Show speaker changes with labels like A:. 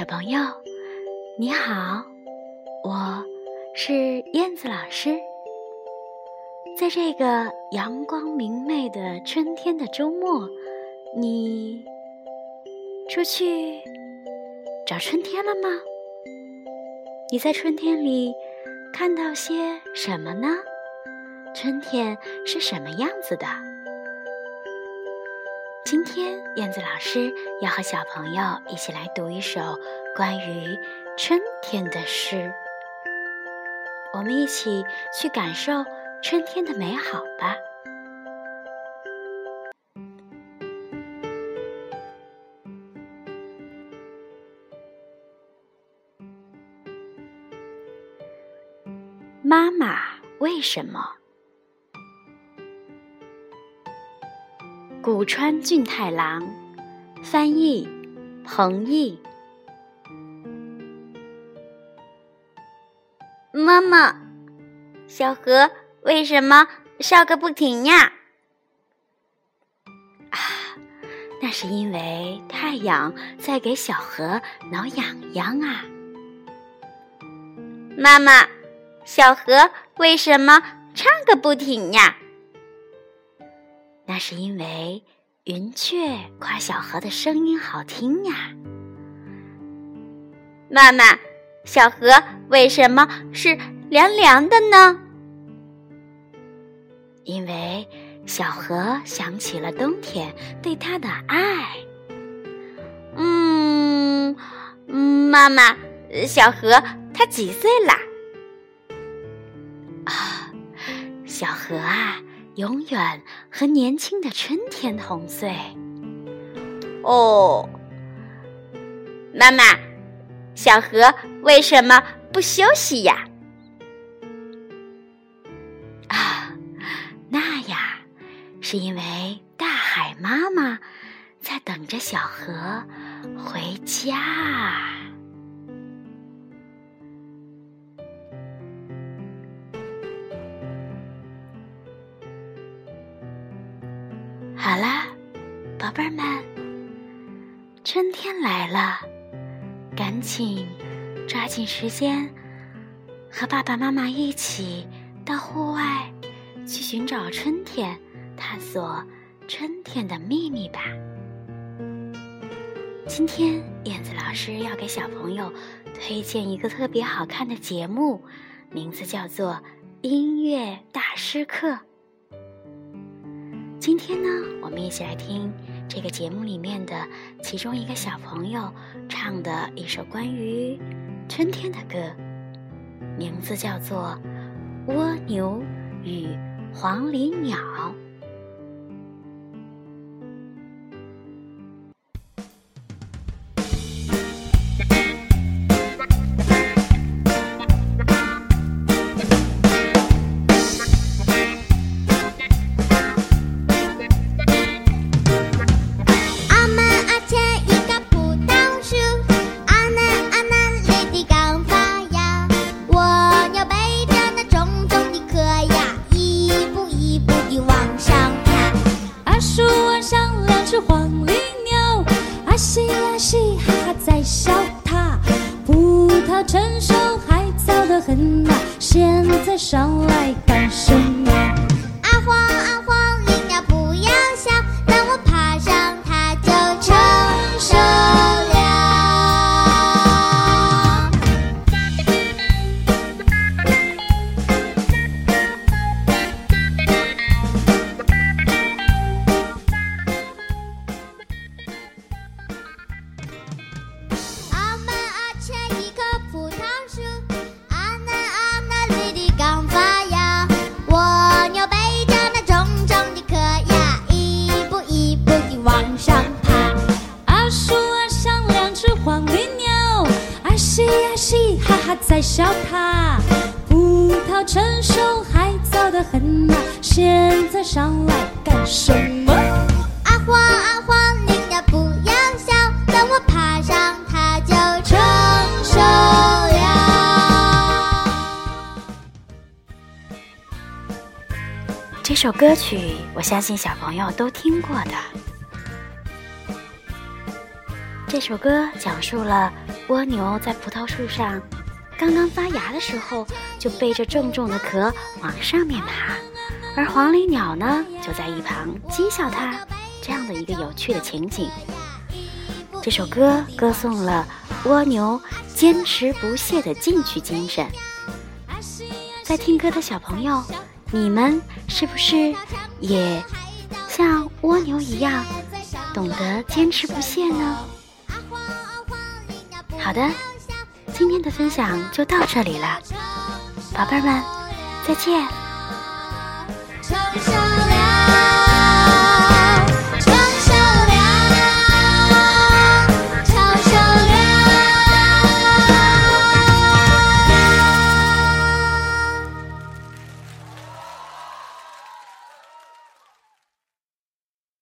A: 小朋友，你好，我是燕子老师。在这个阳光明媚的春天的周末，你出去找春天了吗？你在春天里看到些什么呢？春天是什么样子的？今天，燕子老师要和小朋友一起来读一首关于春天的诗。我们一起去感受春天的美好吧。妈妈，为什么？古川俊太郎翻译，彭毅。
B: 妈妈，小河为什么笑个不停呀？
A: 啊，那是因为太阳在给小河挠痒痒啊。
B: 妈妈，小河为什么唱个不停呀？
A: 那是因为云雀夸小河的声音好听呀。
B: 妈妈，小河为什么是凉凉的呢？
A: 因为小河想起了冬天对它的爱。
B: 嗯，妈妈，小河它几岁啦？
A: 啊，小河啊。永远和年轻的春天同岁。
B: 哦，妈妈，小河为什么不休息呀？
A: 啊，那呀，是因为大海妈妈在等着小河回家。好啦，宝贝儿们，春天来了，赶紧抓紧时间，和爸爸妈妈一起到户外去寻找春天，探索春天的秘密吧。今天燕子老师要给小朋友推荐一个特别好看的节目，名字叫做《音乐大师课》。今天呢，我们一起来听这个节目里面的其中一个小朋友唱的一首关于春天的歌，名字叫做《蜗牛与黄鹂鸟》。
C: 成熟还早得很呐，现在上来干什么？在笑他。葡萄成熟还早得很呐，现在上来干什么？
D: 阿黄阿黄，林鸟不要笑，等我爬上它就成熟了。
A: 这首歌曲，我相信小朋友都听过的。这首歌讲述了蜗牛在葡萄树上刚刚发芽的时候，就背着重重的壳往上面爬，而黄鹂鸟呢，就在一旁讥笑它这样的一个有趣的情景。这首歌歌颂了蜗牛坚持不懈的进取精神。在听歌的小朋友，你们是不是也像蜗牛一样，懂得坚持不懈呢？好的，今天的分享就到这里了，宝贝们，再见。